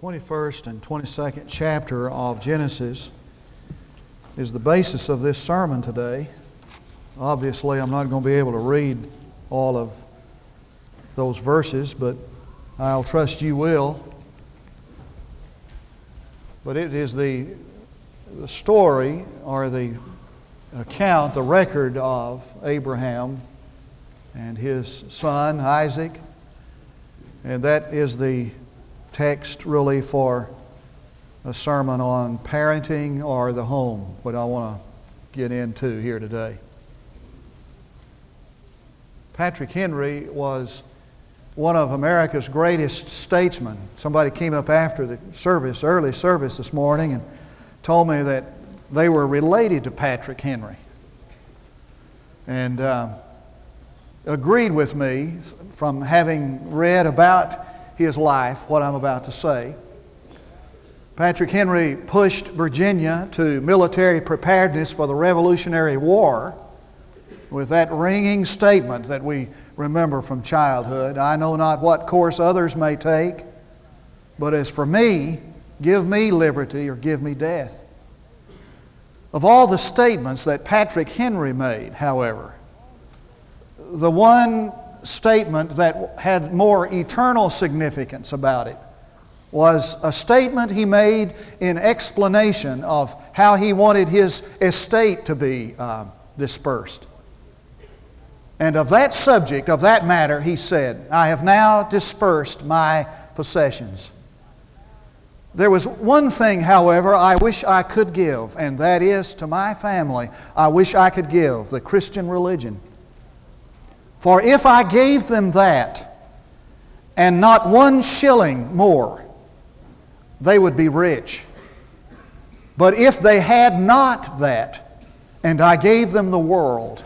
21st and 22nd chapter of Genesis is the basis of this sermon today. Obviously, I'm not going to be able to read all of those verses, but I'll trust you will. But it is the, the story or the account, the record of Abraham and his son Isaac. And that is the text really for a sermon on parenting or the home, what I want to get into here today. Patrick Henry was one of America's greatest statesmen. Somebody came up after the service, early service this morning, and told me that they were related to Patrick Henry. And uh, agreed with me from having read about his life, what I'm about to say. Patrick Henry pushed Virginia to military preparedness for the Revolutionary War with that ringing statement that we remember from childhood I know not what course others may take, but as for me, give me liberty or give me death. Of all the statements that Patrick Henry made, however, the one statement that had more eternal significance about it was a statement he made in explanation of how he wanted his estate to be uh, dispersed. And of that subject, of that matter, he said, I have now dispersed my possessions. There was one thing, however, I wish I could give, and that is to my family, I wish I could give the Christian religion. For if I gave them that, and not one shilling more, they would be rich. But if they had not that, and I gave them the world,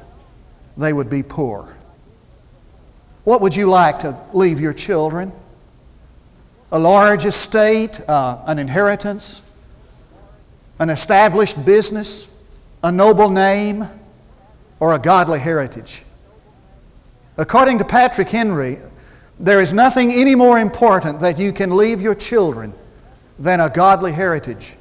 they would be poor. What would you like to leave your children? A large estate, uh, an inheritance, an established business, a noble name, or a godly heritage? According to Patrick Henry, there is nothing any more important that you can leave your children than a godly heritage.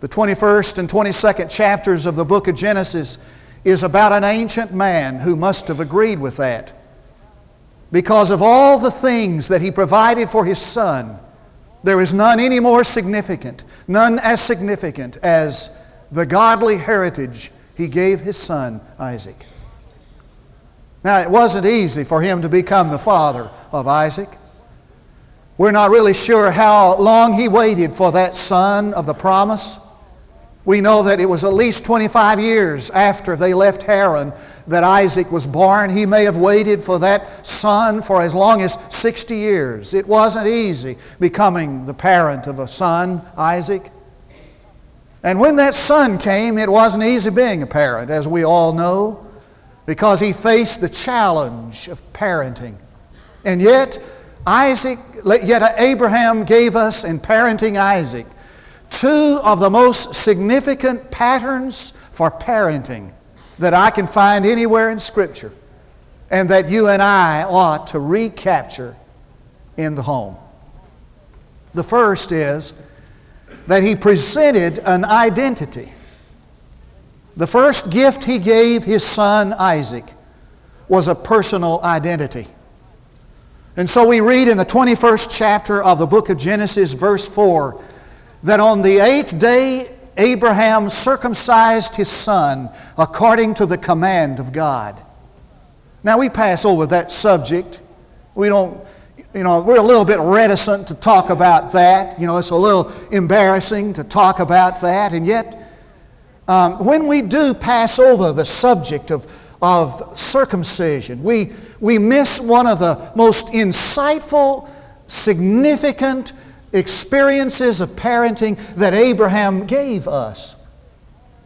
The 21st and 22nd chapters of the book of Genesis is about an ancient man who must have agreed with that. Because of all the things that he provided for his son, there is none any more significant, none as significant as the godly heritage he gave his son Isaac. Now, it wasn't easy for him to become the father of Isaac. We're not really sure how long he waited for that son of the promise. We know that it was at least 25 years after they left Haran that Isaac was born. He may have waited for that son for as long as 60 years. It wasn't easy becoming the parent of a son, Isaac. And when that son came, it wasn't easy being a parent, as we all know because he faced the challenge of parenting. And yet, Isaac, yet Abraham gave us in parenting Isaac two of the most significant patterns for parenting that I can find anywhere in Scripture and that you and I ought to recapture in the home. The first is that he presented an identity. The first gift he gave his son Isaac was a personal identity. And so we read in the 21st chapter of the book of Genesis, verse 4, that on the eighth day Abraham circumcised his son according to the command of God. Now we pass over that subject. We don't, you know, we're a little bit reticent to talk about that. You know, it's a little embarrassing to talk about that, and yet um, when we do pass over the subject of, of circumcision, we, we miss one of the most insightful, significant experiences of parenting that Abraham gave us.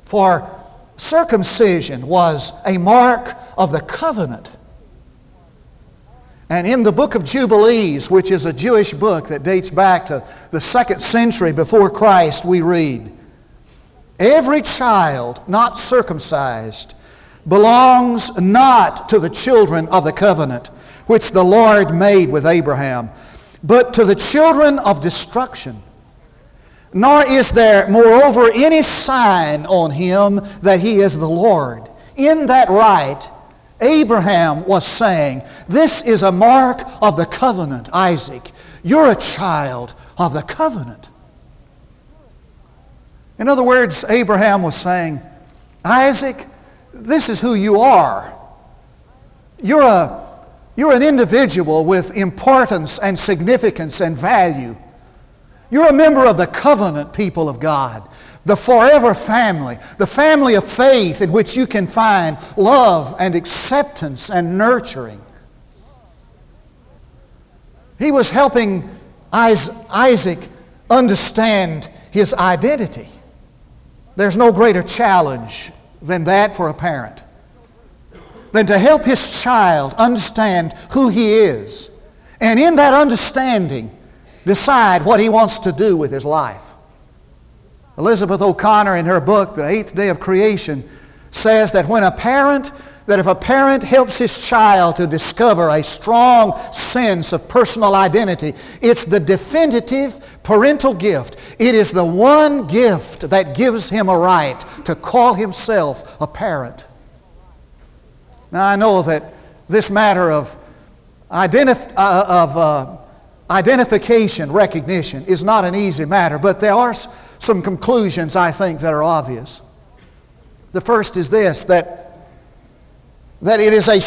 For circumcision was a mark of the covenant. And in the book of Jubilees, which is a Jewish book that dates back to the second century before Christ, we read, Every child not circumcised belongs not to the children of the covenant which the Lord made with Abraham. but to the children of destruction. Nor is there, moreover, any sign on him that he is the Lord. In that rite, Abraham was saying, This is a mark of the covenant, Isaac. You're a child of the covenant. In other words, Abraham was saying, Isaac, this is who you are. You're, a, you're an individual with importance and significance and value. You're a member of the covenant people of God, the forever family, the family of faith in which you can find love and acceptance and nurturing. He was helping Isaac understand his identity. There's no greater challenge than that for a parent than to help his child understand who he is. And in that understanding, decide what he wants to do with his life. Elizabeth O'Connor, in her book, The Eighth Day of Creation, says that when a parent, that if a parent helps his child to discover a strong sense of personal identity, it's the definitive parental gift. It is the one gift that gives him a right to call himself a parent. Now, I know that this matter of, identif- uh, of uh, identification, recognition, is not an easy matter, but there are some conclusions, I think, that are obvious. The first is this that, that it is a,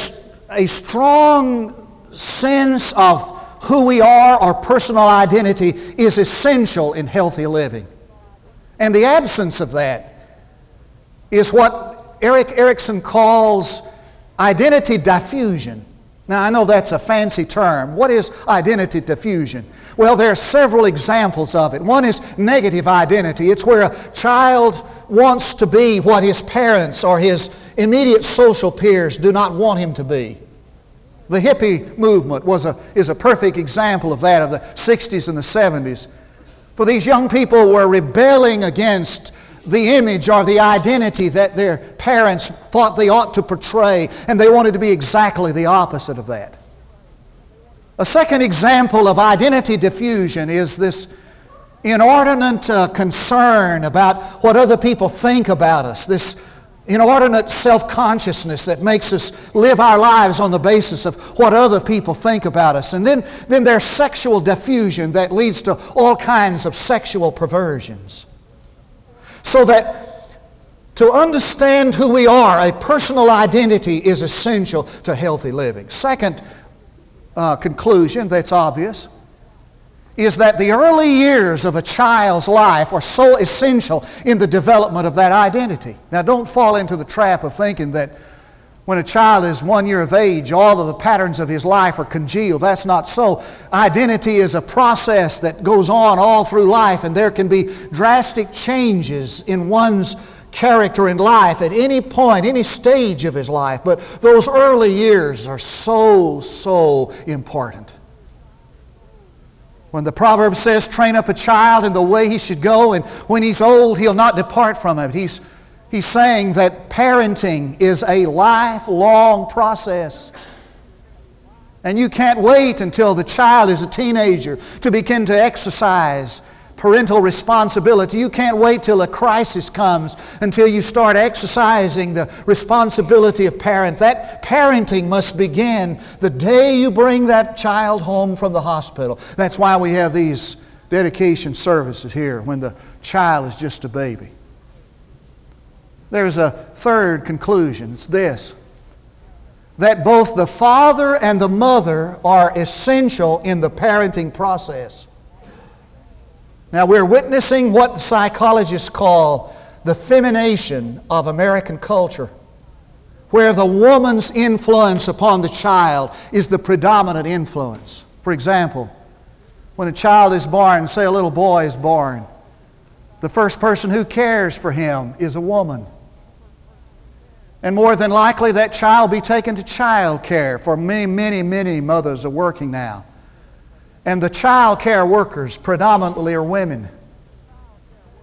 a strong sense of who we are, our personal identity, is essential in healthy living. And the absence of that is what Erik Erikson calls Identity diffusion. Now, I know that's a fancy term. What is identity diffusion? Well, there are several examples of it. One is negative identity. It's where a child wants to be what his parents or his immediate social peers do not want him to be. The hippie movement was a, is a perfect example of that, of the 60s and the 70s. For these young people were rebelling against the image or the identity that their parents thought they ought to portray, and they wanted to be exactly the opposite of that. A second example of identity diffusion is this inordinate uh, concern about what other people think about us, this inordinate self consciousness that makes us live our lives on the basis of what other people think about us. And then, then there's sexual diffusion that leads to all kinds of sexual perversions. So that to understand who we are, a personal identity is essential to healthy living. Second uh, conclusion that's obvious is that the early years of a child's life are so essential in the development of that identity. Now, don't fall into the trap of thinking that when a child is one year of age, all of the patterns of his life are congealed. That's not so. Identity is a process that goes on all through life, and there can be drastic changes in one's character in life at any point, any stage of his life. But those early years are so, so important. When the proverb says, train up a child in the way he should go, and when he's old, he'll not depart from it. He's He's saying that parenting is a lifelong process. And you can't wait until the child is a teenager to begin to exercise parental responsibility. You can't wait till a crisis comes until you start exercising the responsibility of parent. That parenting must begin the day you bring that child home from the hospital. That's why we have these dedication services here when the child is just a baby. There's a third conclusion. It's this that both the father and the mother are essential in the parenting process. Now, we're witnessing what psychologists call the femination of American culture, where the woman's influence upon the child is the predominant influence. For example, when a child is born, say a little boy is born, the first person who cares for him is a woman. And more than likely, that child will be taken to child care, for many, many, many mothers are working now. And the child care workers predominantly are women.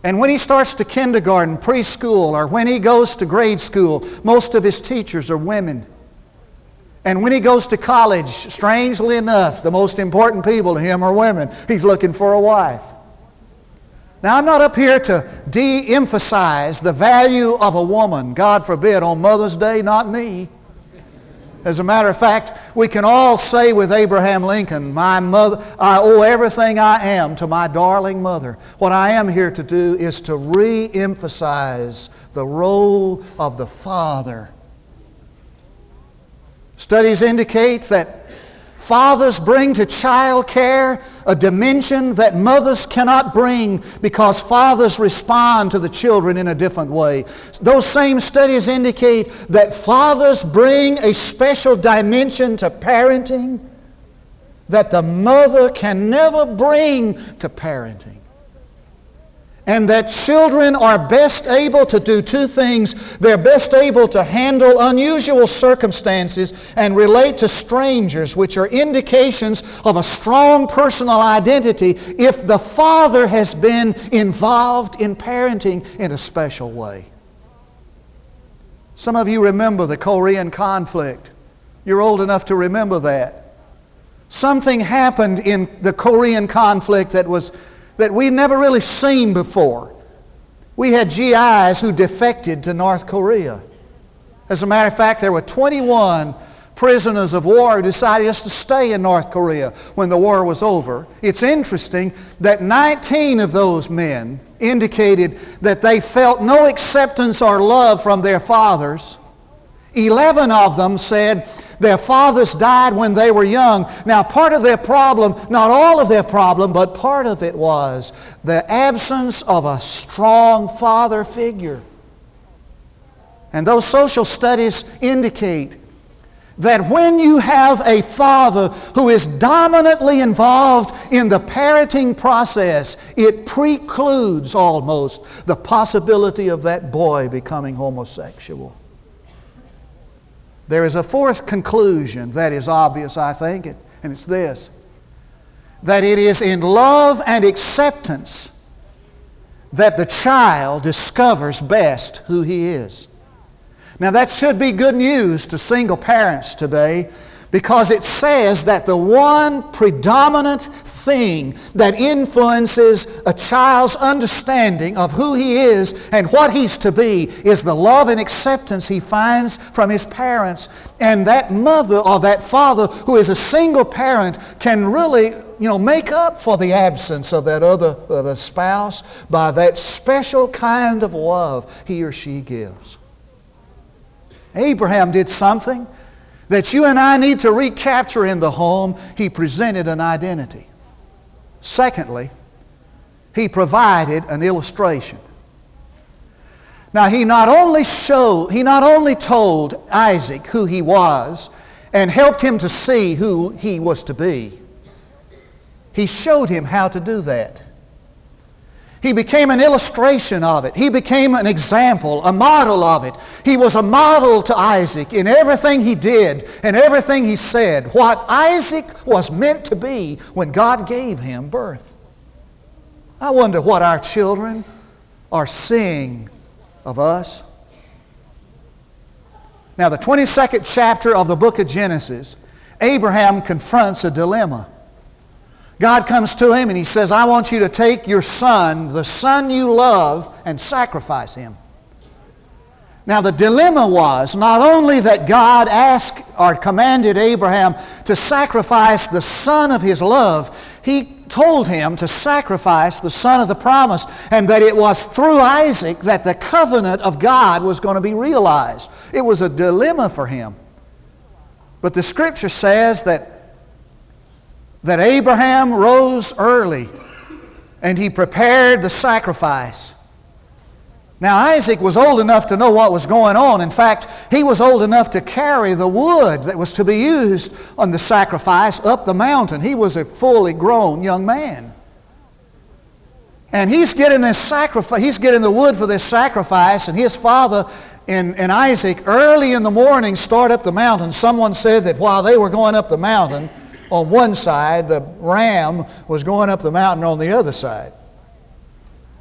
And when he starts to kindergarten, preschool, or when he goes to grade school, most of his teachers are women. And when he goes to college, strangely enough, the most important people to him are women. He's looking for a wife. Now, I'm not up here to de emphasize the value of a woman, God forbid, on Mother's Day, not me. As a matter of fact, we can all say with Abraham Lincoln, My mother, I owe everything I am to my darling mother. What I am here to do is to re emphasize the role of the father. Studies indicate that Fathers bring to child care a dimension that mothers cannot bring because fathers respond to the children in a different way. Those same studies indicate that fathers bring a special dimension to parenting that the mother can never bring to parenting and that children are best able to do two things. They're best able to handle unusual circumstances and relate to strangers, which are indications of a strong personal identity if the father has been involved in parenting in a special way. Some of you remember the Korean conflict. You're old enough to remember that. Something happened in the Korean conflict that was that we'd never really seen before. We had GIs who defected to North Korea. As a matter of fact, there were 21 prisoners of war who decided just to stay in North Korea when the war was over. It's interesting that 19 of those men indicated that they felt no acceptance or love from their fathers. 11 of them said their fathers died when they were young. Now, part of their problem, not all of their problem, but part of it was the absence of a strong father figure. And those social studies indicate that when you have a father who is dominantly involved in the parenting process, it precludes almost the possibility of that boy becoming homosexual. There is a fourth conclusion that is obvious, I think, and it's this that it is in love and acceptance that the child discovers best who he is. Now, that should be good news to single parents today because it says that the one predominant thing that influences a child's understanding of who he is and what he's to be is the love and acceptance he finds from his parents. And that mother or that father who is a single parent can really you know, make up for the absence of that other the spouse by that special kind of love he or she gives. Abraham did something that you and I need to recapture in the home, he presented an identity. Secondly, he provided an illustration. Now he not only showed, he not only told Isaac who he was and helped him to see who he was to be, he showed him how to do that. He became an illustration of it. He became an example, a model of it. He was a model to Isaac in everything he did and everything he said, what Isaac was meant to be when God gave him birth. I wonder what our children are seeing of us. Now, the 22nd chapter of the book of Genesis, Abraham confronts a dilemma. God comes to him and he says, I want you to take your son, the son you love, and sacrifice him. Now, the dilemma was not only that God asked or commanded Abraham to sacrifice the son of his love, he told him to sacrifice the son of the promise, and that it was through Isaac that the covenant of God was going to be realized. It was a dilemma for him. But the scripture says that that Abraham rose early and he prepared the sacrifice. Now, Isaac was old enough to know what was going on. In fact, he was old enough to carry the wood that was to be used on the sacrifice up the mountain. He was a fully grown young man. And he's getting this sacrifice, he's getting the wood for this sacrifice, and his father and, and Isaac early in the morning start up the mountain. Someone said that while they were going up the mountain, on one side, the ram was going up the mountain on the other side.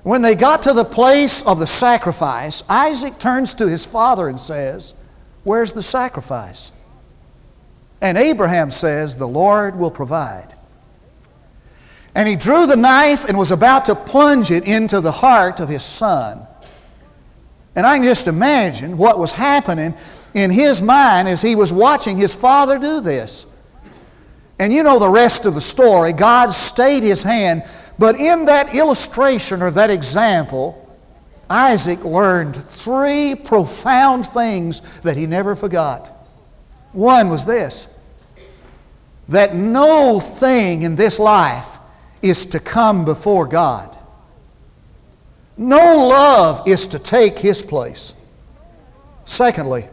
When they got to the place of the sacrifice, Isaac turns to his father and says, Where's the sacrifice? And Abraham says, The Lord will provide. And he drew the knife and was about to plunge it into the heart of his son. And I can just imagine what was happening in his mind as he was watching his father do this. And you know the rest of the story. God stayed his hand. But in that illustration or that example, Isaac learned three profound things that he never forgot. One was this that no thing in this life is to come before God. No love is to take his place. Secondly,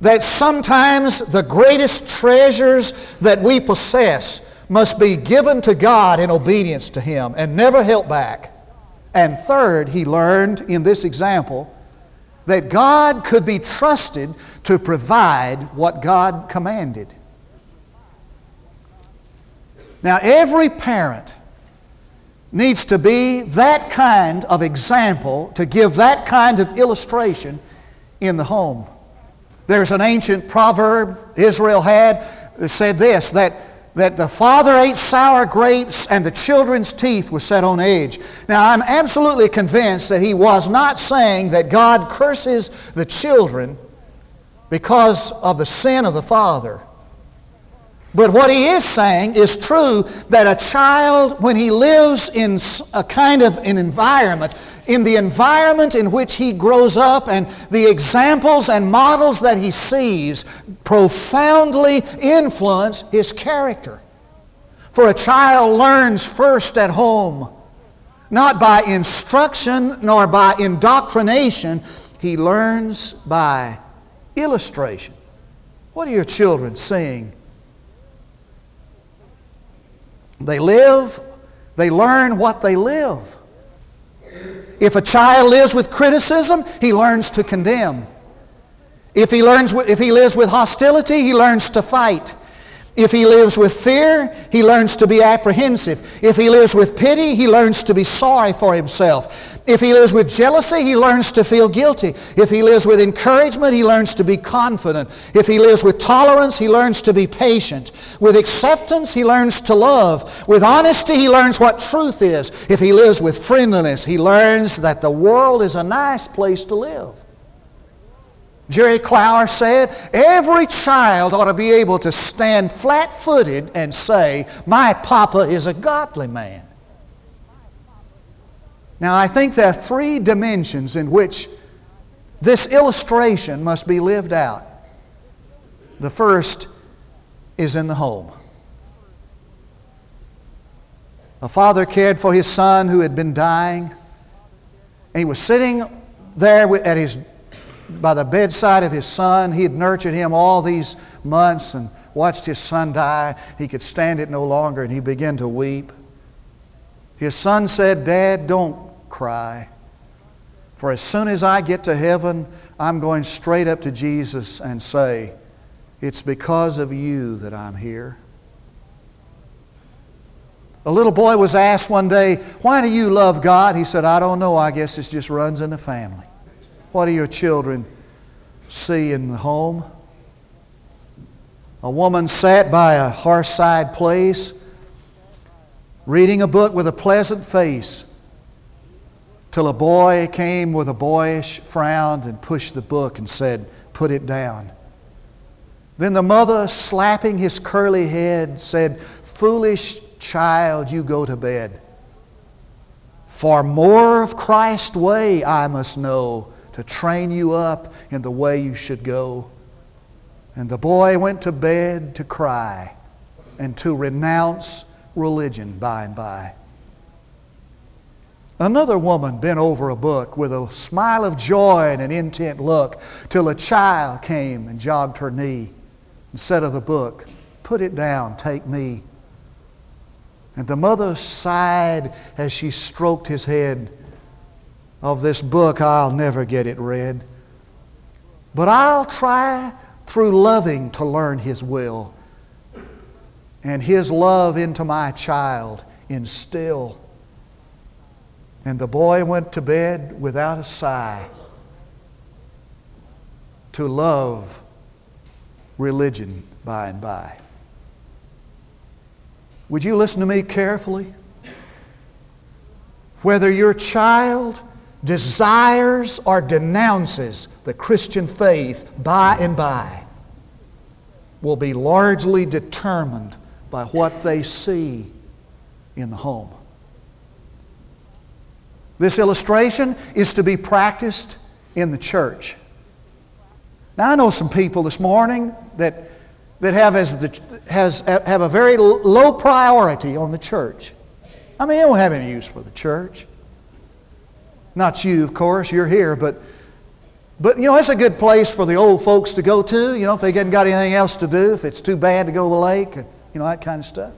that sometimes the greatest treasures that we possess must be given to God in obedience to Him and never held back. And third, he learned in this example that God could be trusted to provide what God commanded. Now, every parent needs to be that kind of example, to give that kind of illustration in the home. There's an ancient proverb Israel had that said this that, that the father ate sour grapes and the children's teeth were set on edge. Now, I'm absolutely convinced that he was not saying that God curses the children because of the sin of the father. But what he is saying is true that a child, when he lives in a kind of an environment, in the environment in which he grows up and the examples and models that he sees profoundly influence his character. For a child learns first at home, not by instruction nor by indoctrination, he learns by illustration. What are your children seeing they live, they learn what they live. If a child lives with criticism, he learns to condemn. If he, learns, if he lives with hostility, he learns to fight. If he lives with fear, he learns to be apprehensive. If he lives with pity, he learns to be sorry for himself. If he lives with jealousy, he learns to feel guilty. If he lives with encouragement, he learns to be confident. If he lives with tolerance, he learns to be patient. With acceptance, he learns to love. With honesty, he learns what truth is. If he lives with friendliness, he learns that the world is a nice place to live. Jerry Clower said, every child ought to be able to stand flat footed and say, My papa is a godly man. Now, I think there are three dimensions in which this illustration must be lived out. The first is in the home. A father cared for his son who had been dying, and he was sitting there at his by the bedside of his son. He had nurtured him all these months and watched his son die. He could stand it no longer and he began to weep. His son said, Dad, don't cry. For as soon as I get to heaven, I'm going straight up to Jesus and say, It's because of you that I'm here. A little boy was asked one day, Why do you love God? He said, I don't know. I guess it just runs in the family. What do your children see in the home? A woman sat by a hearthside place reading a book with a pleasant face till a boy came with a boyish frown and pushed the book and said, Put it down. Then the mother, slapping his curly head, said, Foolish child, you go to bed. For more of Christ's way I must know to train you up in the way you should go. And the boy went to bed to cry and to renounce religion by and by. Another woman bent over a book with a smile of joy and an intent look till a child came and jogged her knee and said of the book, Put it down, take me. And the mother sighed as she stroked his head of this book, I'll never get it read. But I'll try through loving to learn His will and His love into my child instill. And the boy went to bed without a sigh to love religion by and by. Would you listen to me carefully? Whether your child desires or denounces the Christian faith by and by will be largely determined by what they see in the home. This illustration is to be practiced in the church. Now, I know some people this morning that, that have, as the, has, have a very low priority on the church. I mean, they don't have any use for the church. Not you, of course, you're here, but, but you know, it's a good place for the old folks to go to, you know, if they haven't got anything else to do, if it's too bad to go to the lake, you know, that kind of stuff.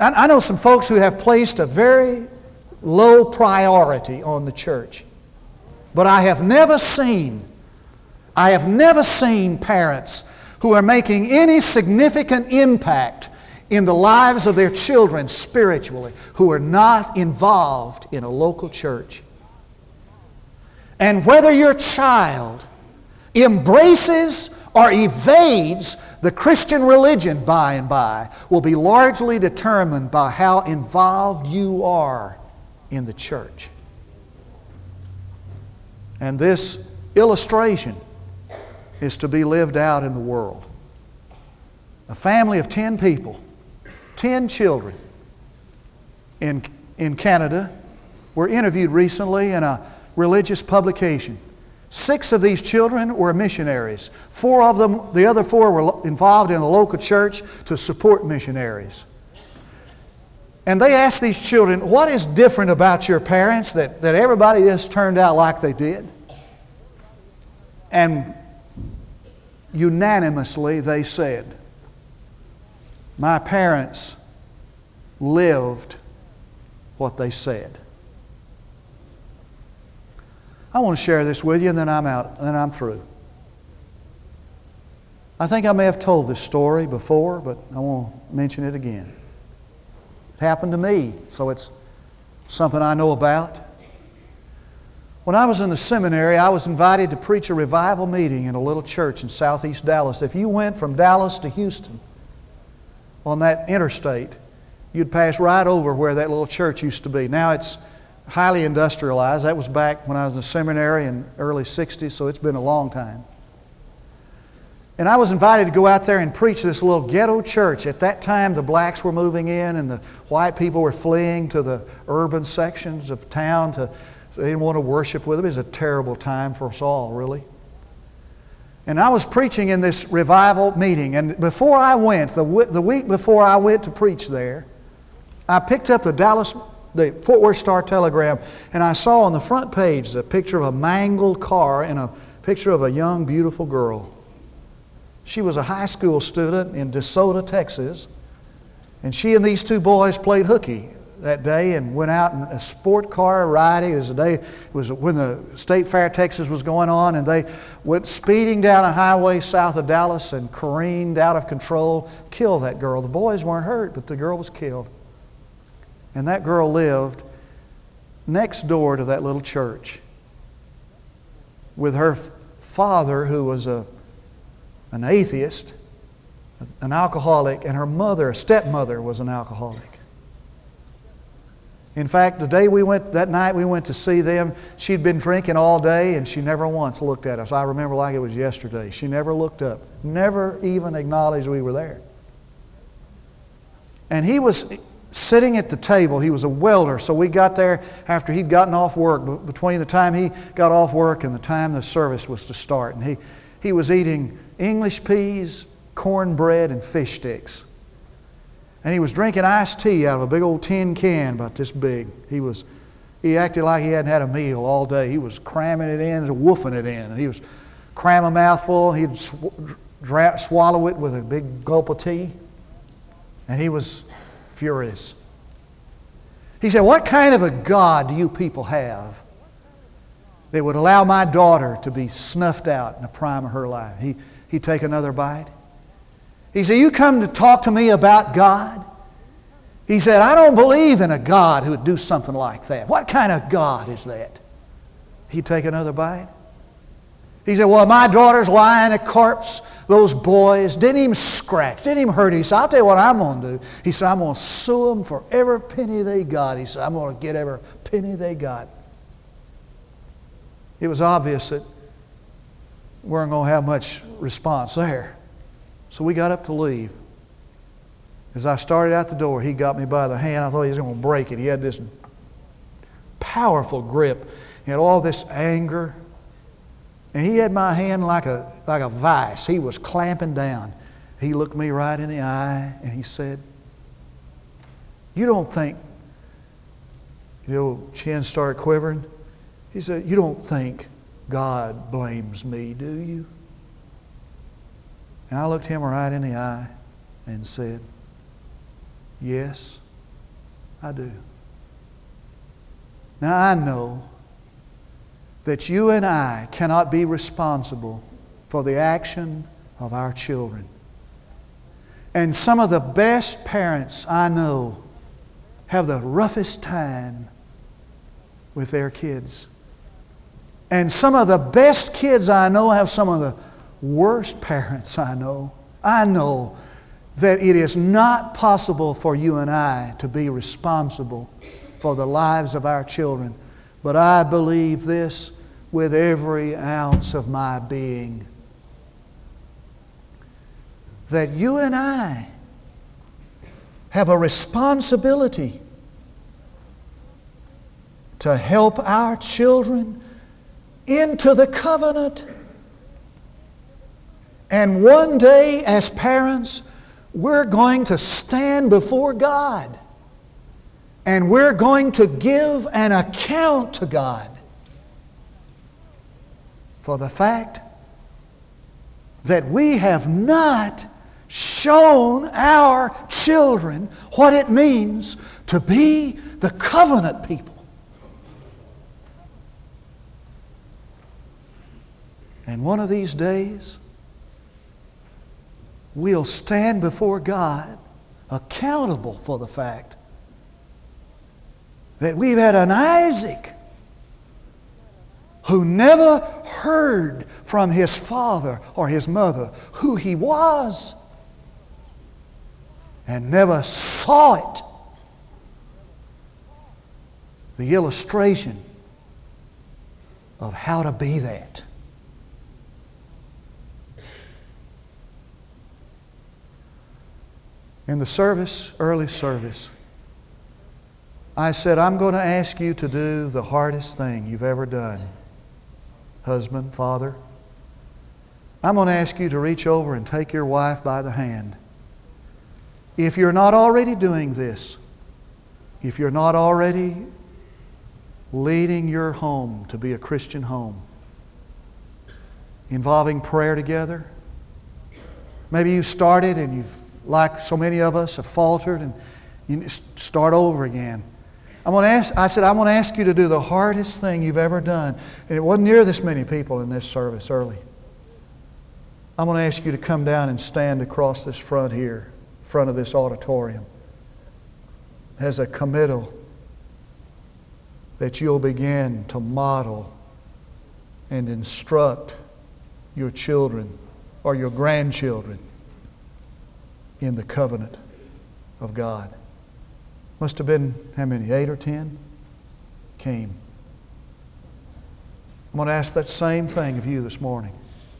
I, I know some folks who have placed a very low priority on the church. But I have never seen, I have never seen parents who are making any significant impact in the lives of their children spiritually who are not involved in a local church. And whether your child embraces or evades the Christian religion by and by will be largely determined by how involved you are in the church. And this illustration is to be lived out in the world. A family of 10 people, 10 children in, in Canada were interviewed recently in a religious publication. Six of these children were missionaries. Four of them, the other four, were involved in the local church to support missionaries. And they asked these children, What is different about your parents that, that everybody just turned out like they did? And unanimously they said, My parents lived what they said. I want to share this with you and then I'm out, and then I'm through. I think I may have told this story before, but I won't mention it again It happened to me, so it's something I know about. When I was in the seminary, I was invited to preach a revival meeting in a little church in southeast Dallas. If you went from Dallas to Houston on that interstate, you'd pass right over where that little church used to be. Now it's highly industrialized. That was back when I was in seminary in early 60s, so it's been a long time. And I was invited to go out there and preach this little ghetto church. At that time, the blacks were moving in and the white people were fleeing to the urban sections of town. To, they didn't want to worship with them. It was a terrible time for us all, really. And I was preaching in this revival meeting. And before I went, the, the week before I went to preach there, I picked up the Dallas, the Fort Worth Star Telegram, and I saw on the front page a picture of a mangled car and a picture of a young, beautiful girl. She was a high school student in DeSoto, Texas, and she and these two boys played hooky that day and went out in a sport car riding. It was the day it was when the State Fair Texas was going on, and they went speeding down a highway south of Dallas and careened out of control, killed that girl. The boys weren't hurt, but the girl was killed. And that girl lived next door to that little church with her father, who was a an atheist, an alcoholic, and her mother, a stepmother, was an alcoholic. In fact, the day we went, that night we went to see them, she'd been drinking all day and she never once looked at us. I remember like it was yesterday. She never looked up, never even acknowledged we were there. And he was sitting at the table. He was a welder, so we got there after he'd gotten off work, between the time he got off work and the time the service was to start. And he, he was eating English peas, cornbread, and fish sticks. And he was drinking iced tea out of a big old tin can about this big. He was he acted like he hadn't had a meal all day. He was cramming it in and woofing it in. And he was cram a mouthful. He'd sw- dra- swallow it with a big gulp of tea. And he was furious. He said, What kind of a God do you people have that would allow my daughter to be snuffed out in the prime of her life? He, he'd take another bite. He said, You come to talk to me about God? He said, I don't believe in a God who would do something like that. What kind of God is that? He'd take another bite. He said, Well, my daughter's lying a corpse. Those boys didn't even scratch, didn't even hurt. He said, I'll tell you what I'm going to do. He said, I'm going to sue them for every penny they got. He said, I'm going to get every penny they got. It was obvious that we weren't going to have much response there. So we got up to leave. As I started out the door, he got me by the hand. I thought he was going to break it. He had this powerful grip. He had all this anger. And he had my hand like a, like a vice. He was clamping down. He looked me right in the eye and he said, You don't think, you know, chin started quivering. He said, You don't think God blames me, do you? And I looked him right in the eye and said, Yes, I do. Now I know that you and I cannot be responsible for the action of our children. And some of the best parents I know have the roughest time with their kids. And some of the best kids I know have some of the worst parents I know. I know that it is not possible for you and I to be responsible for the lives of our children. But I believe this with every ounce of my being that you and I have a responsibility to help our children into the covenant. And one day, as parents, we're going to stand before God and we're going to give an account to God for the fact that we have not shown our children what it means to be the covenant people. And one of these days, we'll stand before God accountable for the fact that we've had an Isaac who never heard from his father or his mother who he was and never saw it. The illustration of how to be that. In the service, early service, I said, I'm going to ask you to do the hardest thing you've ever done husband, father, I'm going to ask you to reach over and take your wife by the hand. If you're not already doing this, if you're not already leading your home to be a Christian home, involving prayer together, maybe you started and you've, like so many of us, have faltered and you start over again. I'm going to ask, I said, I'm going to ask you to do the hardest thing you've ever done. And it wasn't near this many people in this service early. I'm going to ask you to come down and stand across this front here, front of this auditorium, as a committal that you'll begin to model and instruct your children or your grandchildren in the covenant of God. Must have been how many? Eight or ten? Came. I'm going to ask that same thing of you this morning.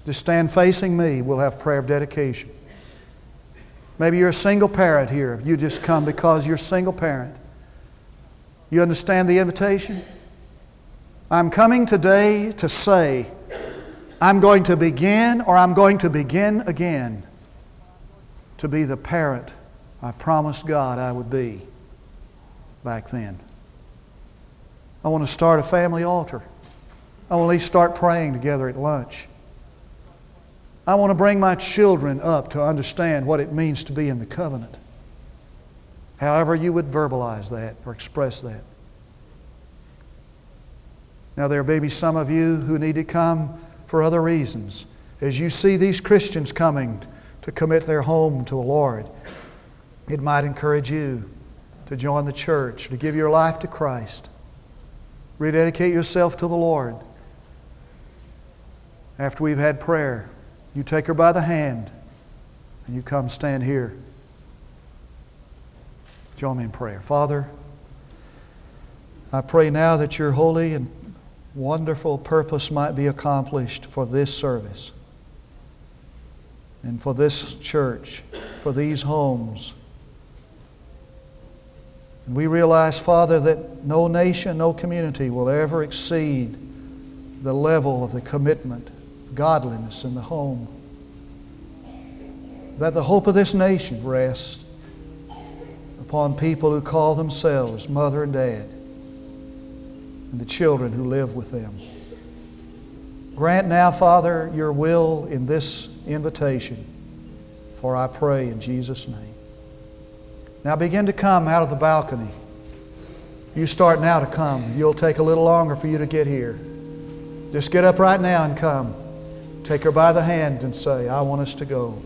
Just stand facing me. We'll have prayer of dedication. Maybe you're a single parent here. You just come because you're a single parent. You understand the invitation? I'm coming today to say, I'm going to begin or I'm going to begin again to be the parent I promised God I would be back then. I want to start a family altar. I want to at least start praying together at lunch. I want to bring my children up to understand what it means to be in the covenant. However, you would verbalize that or express that. Now, there may be some of you who need to come for other reasons. As you see these Christians coming to commit their home to the Lord, it might encourage you to join the church, to give your life to Christ, rededicate yourself to the Lord. after we've had prayer, you take her by the hand and you come stand here. Join me in prayer. Father, I pray now that your holy and wonderful purpose might be accomplished for this service and for this church, for these homes. And we realize, Father, that no nation, no community will ever exceed the level of the commitment, godliness in the home. That the hope of this nation rests upon people who call themselves mother and dad and the children who live with them. Grant now, Father, your will in this invitation, for I pray in Jesus' name. Now begin to come out of the balcony. You start now to come. You'll take a little longer for you to get here. Just get up right now and come. Take her by the hand and say, I want us to go.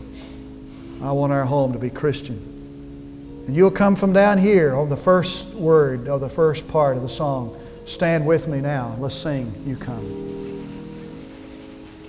I want our home to be Christian. And you'll come from down here on the first word of the first part of the song. Stand with me now. Let's sing. You come.